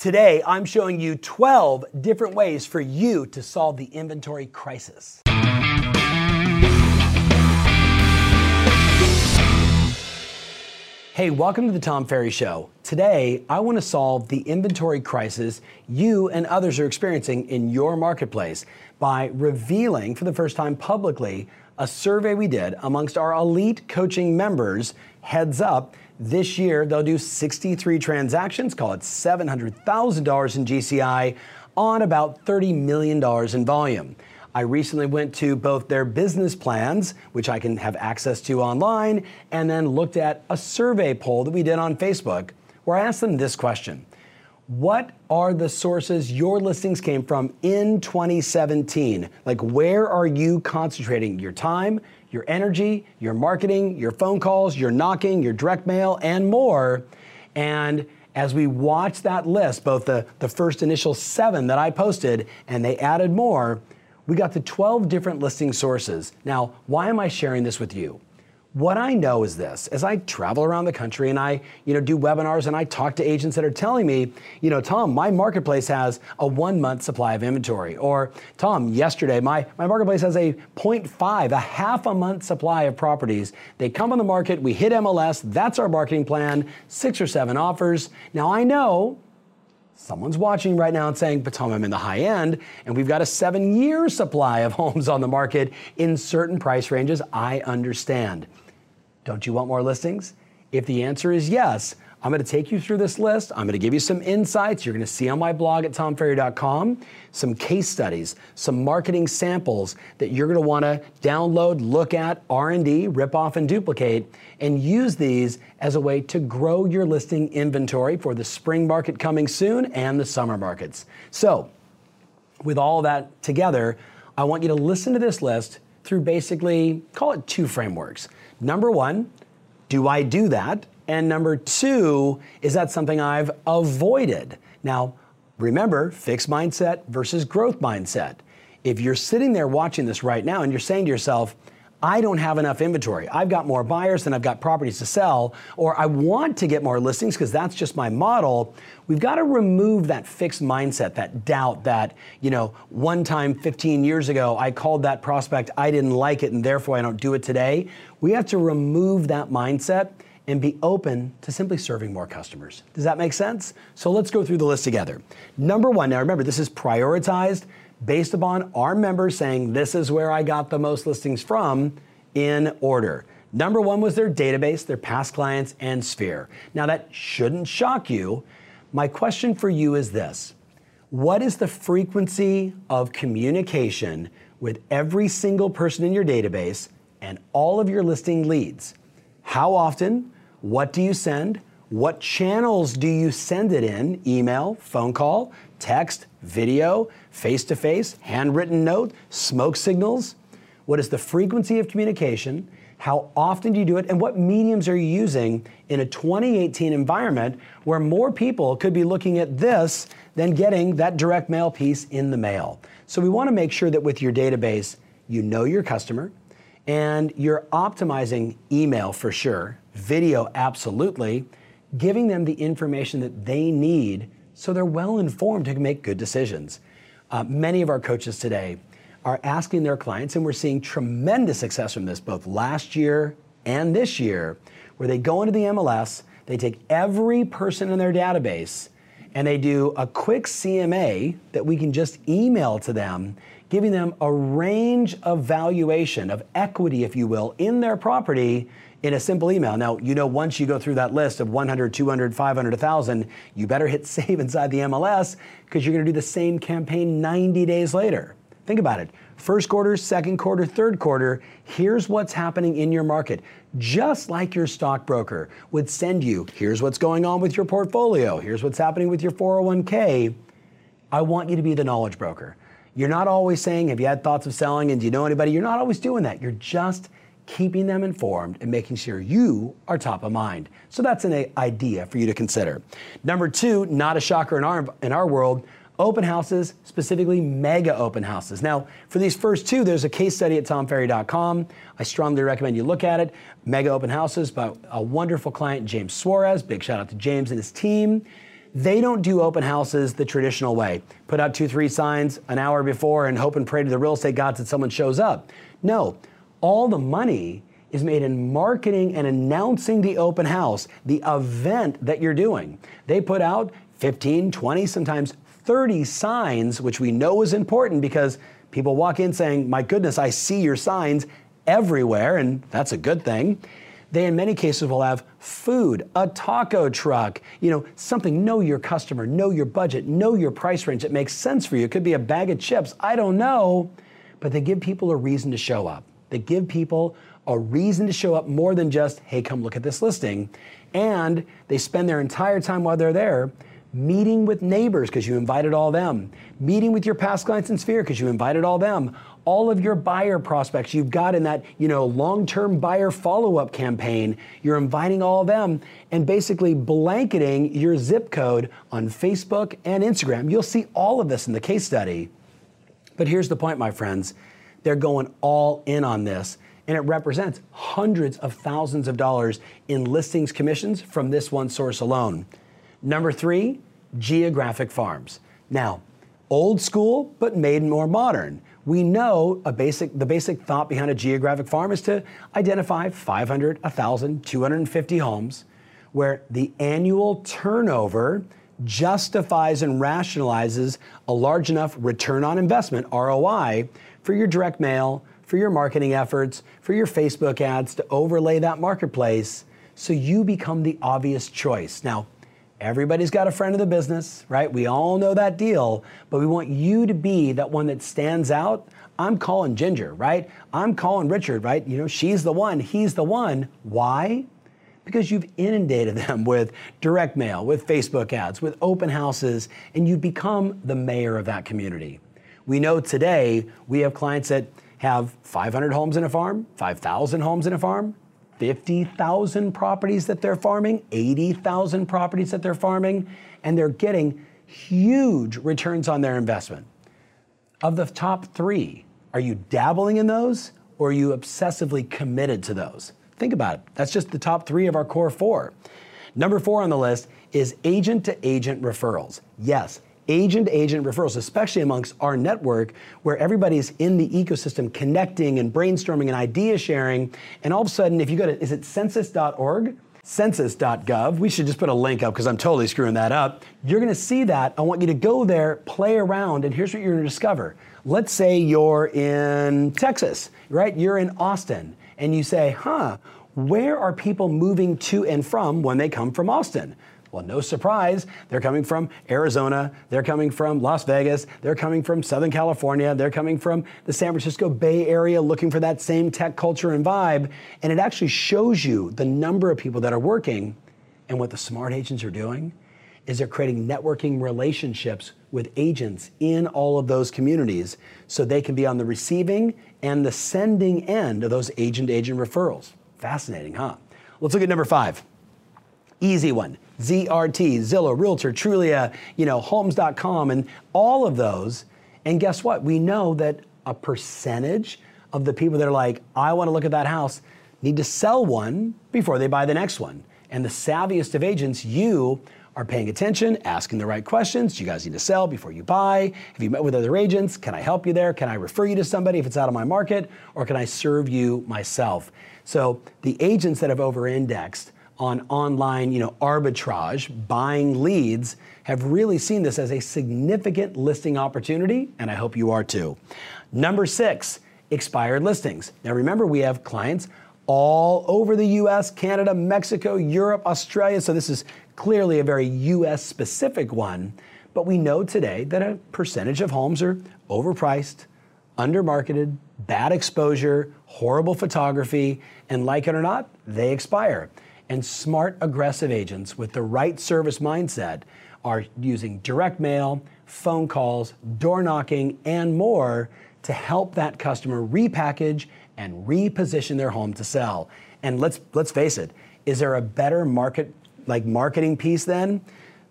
Today, I'm showing you 12 different ways for you to solve the inventory crisis. Hey, welcome to the Tom Ferry Show. Today, I want to solve the inventory crisis you and others are experiencing in your marketplace by revealing for the first time publicly a survey we did amongst our elite coaching members. Heads up, this year they'll do 63 transactions, call it $700,000 in GCI, on about $30 million in volume. I recently went to both their business plans, which I can have access to online, and then looked at a survey poll that we did on Facebook where I asked them this question What are the sources your listings came from in 2017? Like, where are you concentrating your time, your energy, your marketing, your phone calls, your knocking, your direct mail, and more? And as we watched that list, both the, the first initial seven that I posted and they added more, we got to 12 different listing sources. Now, why am I sharing this with you? What I know is this, as I travel around the country and I, you know, do webinars and I talk to agents that are telling me, you know, Tom, my marketplace has a one month supply of inventory. Or Tom, yesterday, my, my marketplace has a 0.5, a half a month supply of properties. They come on the market, we hit MLS, that's our marketing plan, six or seven offers. Now I know Someone's watching right now and saying, but Tom, I'm in the high end, and we've got a seven year supply of homes on the market in certain price ranges. I understand. Don't you want more listings? If the answer is yes, I'm going to take you through this list. I'm going to give you some insights. You're going to see on my blog at tomferry.com some case studies, some marketing samples that you're going to want to download, look at, R&D, rip off and duplicate and use these as a way to grow your listing inventory for the spring market coming soon and the summer markets. So, with all that together, I want you to listen to this list through basically call it two frameworks. Number 1, do I do that? And number two, is that something I've avoided? Now, remember fixed mindset versus growth mindset. If you're sitting there watching this right now and you're saying to yourself, I don't have enough inventory. I've got more buyers than I've got properties to sell, or I want to get more listings because that's just my model. We've got to remove that fixed mindset, that doubt that, you know, one time 15 years ago, I called that prospect, I didn't like it, and therefore I don't do it today. We have to remove that mindset and be open to simply serving more customers. Does that make sense? So let's go through the list together. Number one, now remember, this is prioritized based upon our members saying, This is where I got the most listings from in order. Number one was their database, their past clients, and Sphere. Now, that shouldn't shock you. My question for you is this What is the frequency of communication with every single person in your database and all of your listing leads? How often? What do you send? What channels do you send it in? Email, phone call, text, video, face to face, handwritten note, smoke signals? What is the frequency of communication? How often do you do it? And what mediums are you using in a 2018 environment where more people could be looking at this than getting that direct mail piece in the mail? So we want to make sure that with your database, you know your customer, and you're optimizing email for sure, video absolutely, giving them the information that they need so they're well informed to make good decisions. Uh, many of our coaches today are asking their clients, and we're seeing tremendous success from this both last year and this year, where they go into the MLS, they take every person in their database, and they do a quick CMA that we can just email to them giving them a range of valuation, of equity, if you will, in their property in a simple email. Now, you know, once you go through that list of 100, 200, 500, 1,000, you better hit save inside the MLS because you're going to do the same campaign 90 days later. Think about it. First quarter, second quarter, third quarter, here's what's happening in your market. Just like your stockbroker would send you, here's what's going on with your portfolio, here's what's happening with your 401k. I want you to be the knowledge broker. You're not always saying, Have you had thoughts of selling and do you know anybody? You're not always doing that. You're just keeping them informed and making sure you are top of mind. So that's an idea for you to consider. Number two, not a shocker in our, in our world, open houses, specifically mega open houses. Now, for these first two, there's a case study at tomferry.com. I strongly recommend you look at it. Mega open houses by a wonderful client, James Suarez. Big shout out to James and his team. They don't do open houses the traditional way. Put out two, three signs an hour before and hope and pray to the real estate gods that someone shows up. No, all the money is made in marketing and announcing the open house, the event that you're doing. They put out 15, 20, sometimes 30 signs, which we know is important because people walk in saying, My goodness, I see your signs everywhere, and that's a good thing. They, in many cases, will have food, a taco truck, you know, something, know your customer, know your budget, know your price range. It makes sense for you. It could be a bag of chips, I don't know. But they give people a reason to show up. They give people a reason to show up more than just, hey, come look at this listing. And they spend their entire time while they're there meeting with neighbors because you invited all them, meeting with your past clients in Sphere because you invited all them, all of your buyer prospects you've got in that, you know, long-term buyer follow-up campaign, you're inviting all of them and basically blanketing your zip code on Facebook and Instagram. You'll see all of this in the case study. But here's the point, my friends. They're going all in on this and it represents hundreds of thousands of dollars in listings commissions from this one source alone. Number three, geographic farms. Now, old school, but made more modern. We know a basic, the basic thought behind a geographic farm is to identify 500, 1,000, 250 homes where the annual turnover justifies and rationalizes a large enough return on investment, ROI, for your direct mail, for your marketing efforts, for your Facebook ads to overlay that marketplace so you become the obvious choice. Now, Everybody's got a friend of the business, right? We all know that deal, but we want you to be that one that stands out. I'm calling Ginger, right? I'm calling Richard, right? You know, she's the one, he's the one. Why? Because you've inundated them with direct mail, with Facebook ads, with open houses, and you become the mayor of that community. We know today we have clients that have 500 homes in a farm, 5,000 homes in a farm, 50,000 properties that they're farming, 80,000 properties that they're farming, and they're getting huge returns on their investment. Of the top three, are you dabbling in those or are you obsessively committed to those? Think about it. That's just the top three of our core four. Number four on the list is agent to agent referrals. Yes, agent to agent referrals, especially amongst our network where everybody's in the ecosystem connecting and brainstorming and idea sharing. And all of a sudden, if you go to, is it census.org? census.gov. We should just put a link up because I'm totally screwing that up. You're going to see that. I want you to go there, play around, and here's what you're going to discover. Let's say you're in Texas, right? You're in Austin, and you say, huh, where are people moving to and from when they come from Austin? Well, no surprise, they're coming from Arizona, they're coming from Las Vegas, they're coming from Southern California, they're coming from the San Francisco Bay Area looking for that same tech culture and vibe. And it actually shows you the number of people that are working. And what the smart agents are doing is they're creating networking relationships with agents in all of those communities so they can be on the receiving and the sending end of those agent agent referrals. Fascinating, huh? Let's look at number five. Easy one. ZRT, Zillow, Realtor, Trulia, you know, Homes.com, and all of those. And guess what? We know that a percentage of the people that are like, I want to look at that house, need to sell one before they buy the next one. And the savviest of agents, you are paying attention, asking the right questions. Do you guys need to sell before you buy? Have you met with other agents? Can I help you there? Can I refer you to somebody if it's out of my market? Or can I serve you myself? So the agents that have over indexed on online, you know, arbitrage, buying leads, have really seen this as a significant listing opportunity, and I hope you are too. Number six, expired listings. Now remember, we have clients all over the US, Canada, Mexico, Europe, Australia, so this is clearly a very US specific one. But we know today that a percentage of homes are overpriced, undermarketed, bad exposure, horrible photography, and like it or not, they expire. And smart, aggressive agents with the right service mindset are using direct mail, phone calls, door knocking, and more to help that customer repackage and reposition their home to sell. And let's let's face it, is there a better market like marketing piece then?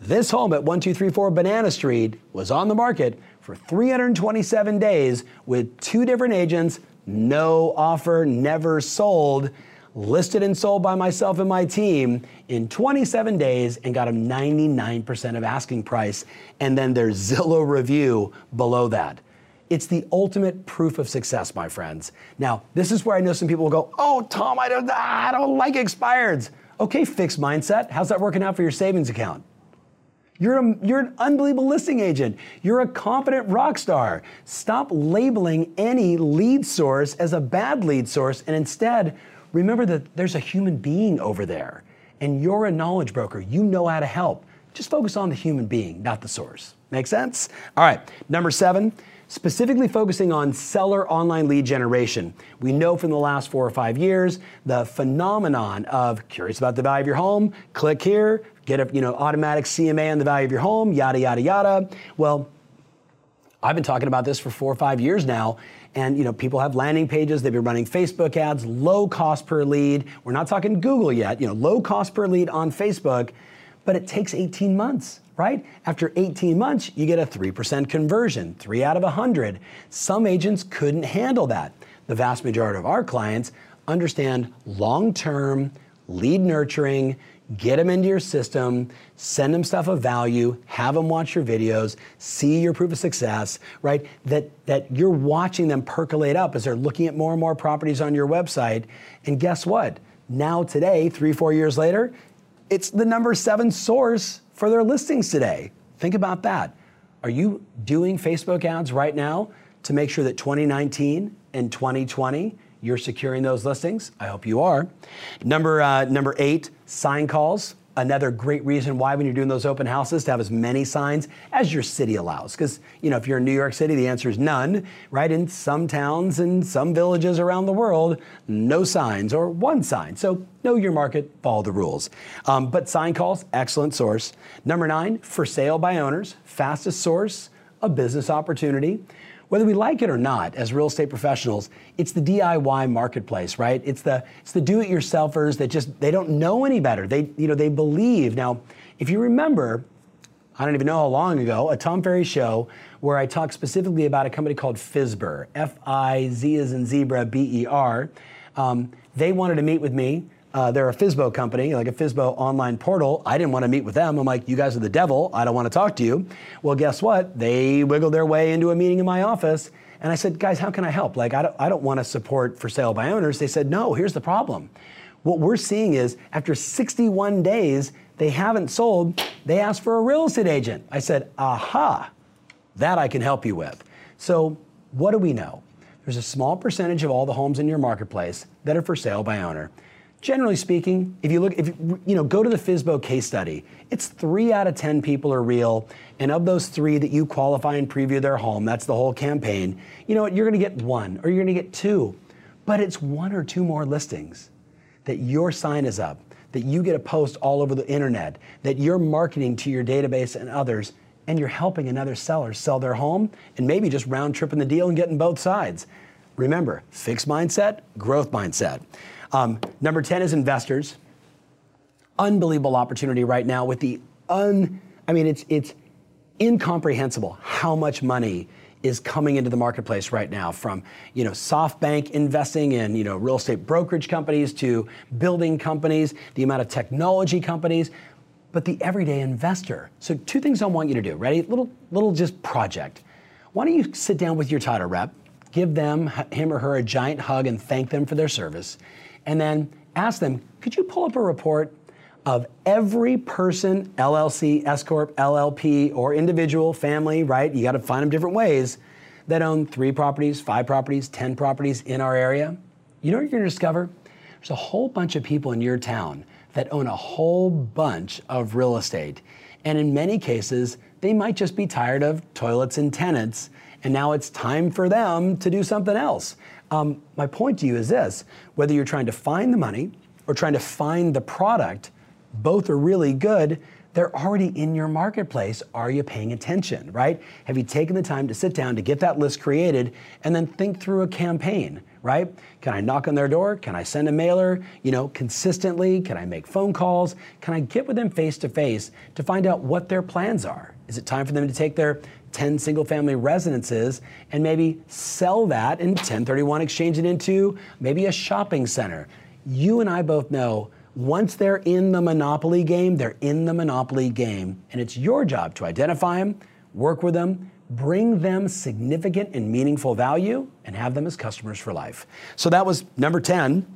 This home at 1234 Banana Street was on the market for 327 days with two different agents, no offer, never sold listed and sold by myself and my team in 27 days and got them 99% of asking price. And then their Zillow review below that. It's the ultimate proof of success, my friends. Now, this is where I know some people will go, Oh, Tom, I don't, I don't like expireds. Okay, fixed mindset. How's that working out for your savings account? You're, a, you're an unbelievable listing agent. You're a competent rock star. Stop labeling any lead source as a bad lead source and instead remember that there's a human being over there and you're a knowledge broker. You know how to help. Just focus on the human being, not the source. Make sense? All right, number seven, specifically focusing on seller online lead generation. We know from the last four or five years the phenomenon of curious about the value of your home, click here, get a you know automatic CMA on the value of your home, yada yada yada. Well, I've been talking about this for four or five years now, and you know people have landing pages. They've been running Facebook ads, low cost per lead. We're not talking Google yet. You know, low cost per lead on Facebook, but it takes 18 months right? After 18 months, you get a 3% conversion, three out of 100. Some agents couldn't handle that. The vast majority of our clients understand long term lead nurturing, get them into your system, send them stuff of value, have them watch your videos, see your proof of success, right? That, that you're watching them percolate up as they're looking at more and more properties on your website. And guess what? Now, today, three, four years later, it's the number seven source for their listings today. Think about that. Are you doing Facebook ads right now to make sure that 2019 and 2020 you're securing those listings? I hope you are. Number uh, number eight, sign calls. Another great reason why when you're doing those open houses to have as many signs as your city allows. Because you know if you're in new york city the answer is none right? In some towns and some villages around the world no signs or one sign. So know your market follow the rules. Um, but sign calls excellent source. Number nine for sale by owners fastest source a business opportunity whether we like it or not as real estate professionals it's the diy marketplace right? It's the it's the do-it-yourselfers that just they don't know any better. They you know they believe. Now if you remember I don't even know how long ago, a Tom Ferry show where I talked specifically about a company called Fizber, F I Z as in zebra, B E R. Um, they wanted to meet with me uh, they're a FSBO company, like a FSBO online portal. I didn't want to meet with them. I'm like, you guys are the devil. I don't want to talk to you. Well, guess what? They wiggled their way into a meeting in my office. And I said, guys, how can I help? Like, I don't, I don't want to support for sale by owners. They said, no, here's the problem. What we're seeing is after 61 days, they haven't sold. They asked for a real estate agent. I said, aha, that I can help you with. So, what do we know? There's a small percentage of all the homes in your marketplace that are for sale by owner. Generally speaking, if you look, if you know, go to the FSBO case study. It's three out of ten people are real, and of those three that you qualify and preview their home, that's the whole campaign. You know what? You're going to get one, or you're going to get two, but it's one or two more listings that your sign is up, that you get a post all over the internet, that you're marketing to your database and others, and you're helping another seller sell their home, and maybe just round tripping the deal and getting both sides. Remember, fixed mindset, growth mindset. Um, number 10 is investors. Unbelievable opportunity right now with the un, I mean, it's, it's incomprehensible how much money is coming into the marketplace right now from you know SoftBank investing in you know real estate brokerage companies to building companies, the amount of technology companies, but the everyday investor. So two things I want you to do. Ready? Little little just project. Why don't you sit down with your title rep, give them him or her a giant hug and thank them for their service, and then ask them, could you pull up a report of every person, LLC, S Corp, LLP, or individual, family, right? You got to find them different ways that own three properties, five properties, 10 properties in our area. You know what you're going to discover? There's a whole bunch of people in your town that own a whole bunch of real estate. And in many cases, they might just be tired of toilets and tenants, and now it's time for them to do something else. Um, my point to you is this whether you're trying to find the money or trying to find the product, both are really good. They're already in your marketplace. Are you paying attention, right? Have you taken the time to sit down to get that list created and then think through a campaign, right? Can I knock on their door? Can I send a mailer, you know, consistently? Can I make phone calls? Can I get with them face to face to find out what their plans are? Is it time for them to take their 10 single family residences and maybe sell that and 1031 exchange it into maybe a shopping center. you and I both know once they're in the monopoly game, they're in the monopoly game. And it's your job to identify them, work with them, bring them significant and meaningful value, and have them as customers for life. So that was number 10.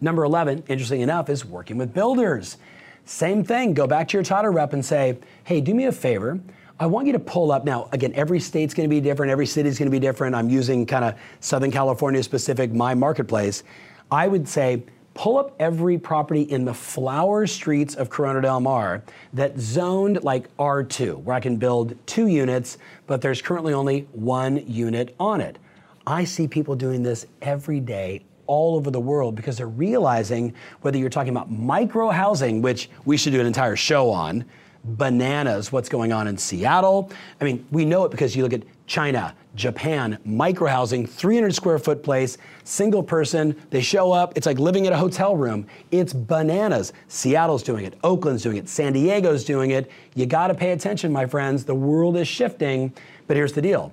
Number 11, interesting enough, is working with builders. Same thing, go back to your title rep and say, hey, do me a favor. I want you to pull up now. Again, every state's going to be different, every city's going to be different. I'm using kind of Southern California specific, my marketplace. I would say, pull up every property in the flower streets of Corona del Mar that zoned like R2, where I can build two units, but there's currently only one unit on it. I see people doing this every day all over the world because they're realizing whether you're talking about micro housing, which we should do an entire show on, bananas what's going on in Seattle. I mean, we know it because you look at China, Japan, micro housing, 300 square foot place, single person. They show up. It's like living in a hotel room. It's bananas. Seattle's doing it. Oakland's doing it. San Diego's doing it. You got to pay attention, my friends. The world is shifting. But here's the deal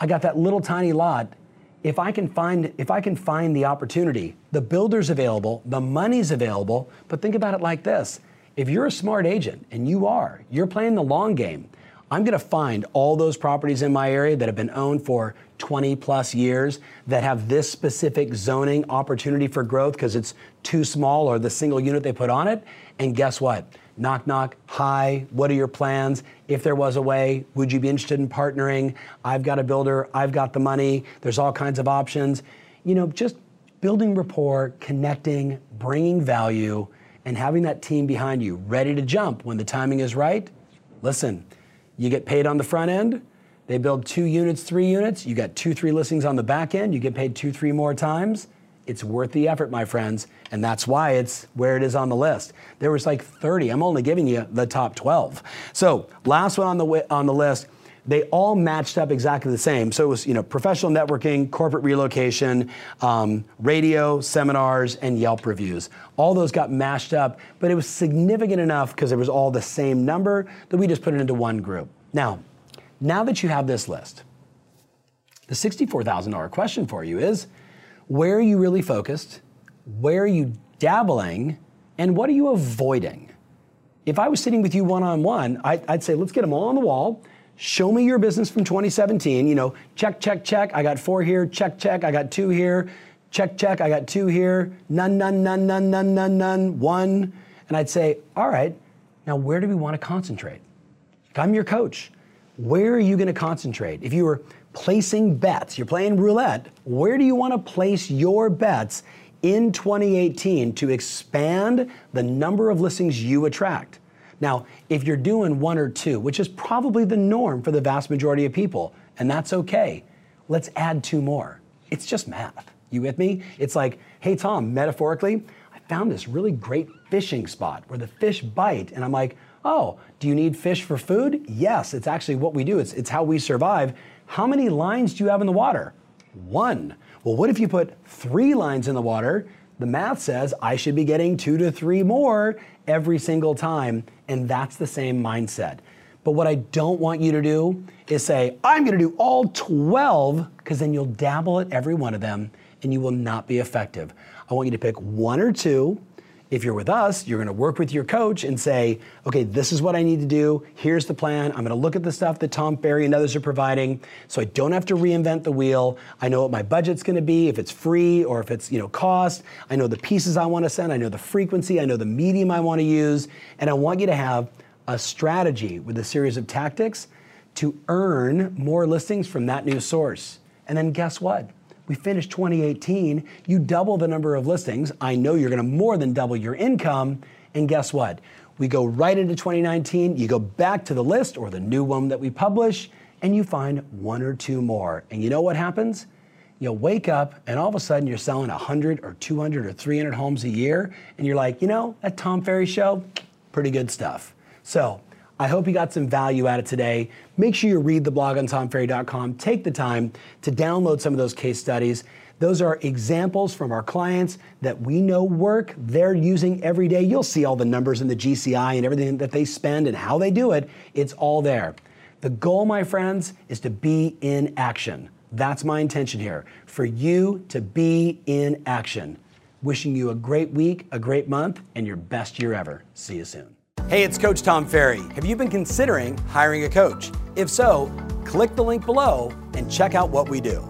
I got that little tiny lot. If I can find if I can find the opportunity, the builder's available, the money's available, but think about it like this. If you're a smart agent and you are, you're playing the long game. I'm going to find all those properties in my area that have been owned for 20 plus years that have this specific zoning opportunity for growth because it's too small or the single unit they put on it. And guess what? Knock, knock, hi, what are your plans? If there was a way, would you be interested in partnering? I've got a builder, I've got the money, there's all kinds of options. You know, just building rapport, connecting, bringing value, and having that team behind you ready to jump when the timing is right. Listen, you get paid on the front end. They build two units, three units. You got two, three listings on the back end. You get paid two, three more times. It's worth the effort, my friends. And that's why it's where it is on the list. There was like 30. I'm only giving you the top 12. So, last one on the, on the list they all matched up exactly the same. So it was, you know, professional networking, corporate relocation, um, radio, seminars, and Yelp reviews. All those got mashed up, but it was significant enough because it was all the same number that we just put it into one group. Now, now that you have this list, the $64,000 question for you is where are you really focused? Where are you dabbling? And what are you avoiding? If I was sitting with you one on one, I'd say, let's get them all on the wall Show me your business from 2017. You know, check, check, check. I got four here. Check, check. I got two here. Check, check. I got two here. None, none, none, none, none, none, none. One. And I'd say, all right, now where do we want to concentrate? If I'm your coach, where are you going to concentrate? If you were placing bets, you're playing roulette, where do you want to place your bets in 2018 to expand the number of listings you attract? Now, if you're doing one or two, which is probably the norm for the vast majority of people, and that's okay, let's add two more. It's just math. You with me? It's like, hey, Tom, metaphorically, I found this really great fishing spot where the fish bite. And I'm like, oh, do you need fish for food? Yes, it's actually what we do, it's, it's how we survive. How many lines do you have in the water? One. Well, what if you put three lines in the water? The math says I should be getting two to three more every single time, and that's the same mindset. But what I don't want you to do is say, I'm going to do all 12, because then you'll dabble at every one of them and you will not be effective. I want you to pick one or two if you're with us, you're going to work with your coach and say, okay, this is what I need to do. Here's the plan. I'm going to look at the stuff that Tom Ferry and others are providing so I don't have to reinvent the wheel. I know what my budget's going to be, if it's free or if it's, you know, cost. I know the pieces I want to send. I know the frequency. I know the medium I want to use. And I want you to have a strategy with a series of tactics to earn more listings from that new source. And then guess what? We finished 2018, you double the number of listings. I know you're going to more than double your income. And guess what? We go right into 2019, you go back to the list or the new one that we publish, and you find one or two more. And you know what happens? You'll wake up and all of a sudden you're selling 100 or 200 or 300 homes a year, and you're like, you know, that Tom Ferry show, pretty good stuff. So, I hope you got some value out of today. Make sure you read the blog on tomferry.com. Take the time to download some of those case studies. Those are examples from our clients that we know work. They're using every day. You'll see all the numbers in the GCI and everything that they spend and how they do it. It's all there. The goal, my friends, is to be in action. That's my intention here for you to be in action. Wishing you a great week, a great month, and your best year ever. See you soon. Hey, it's Coach Tom Ferry. Have you been considering hiring a coach? If so, click the link below and check out what we do.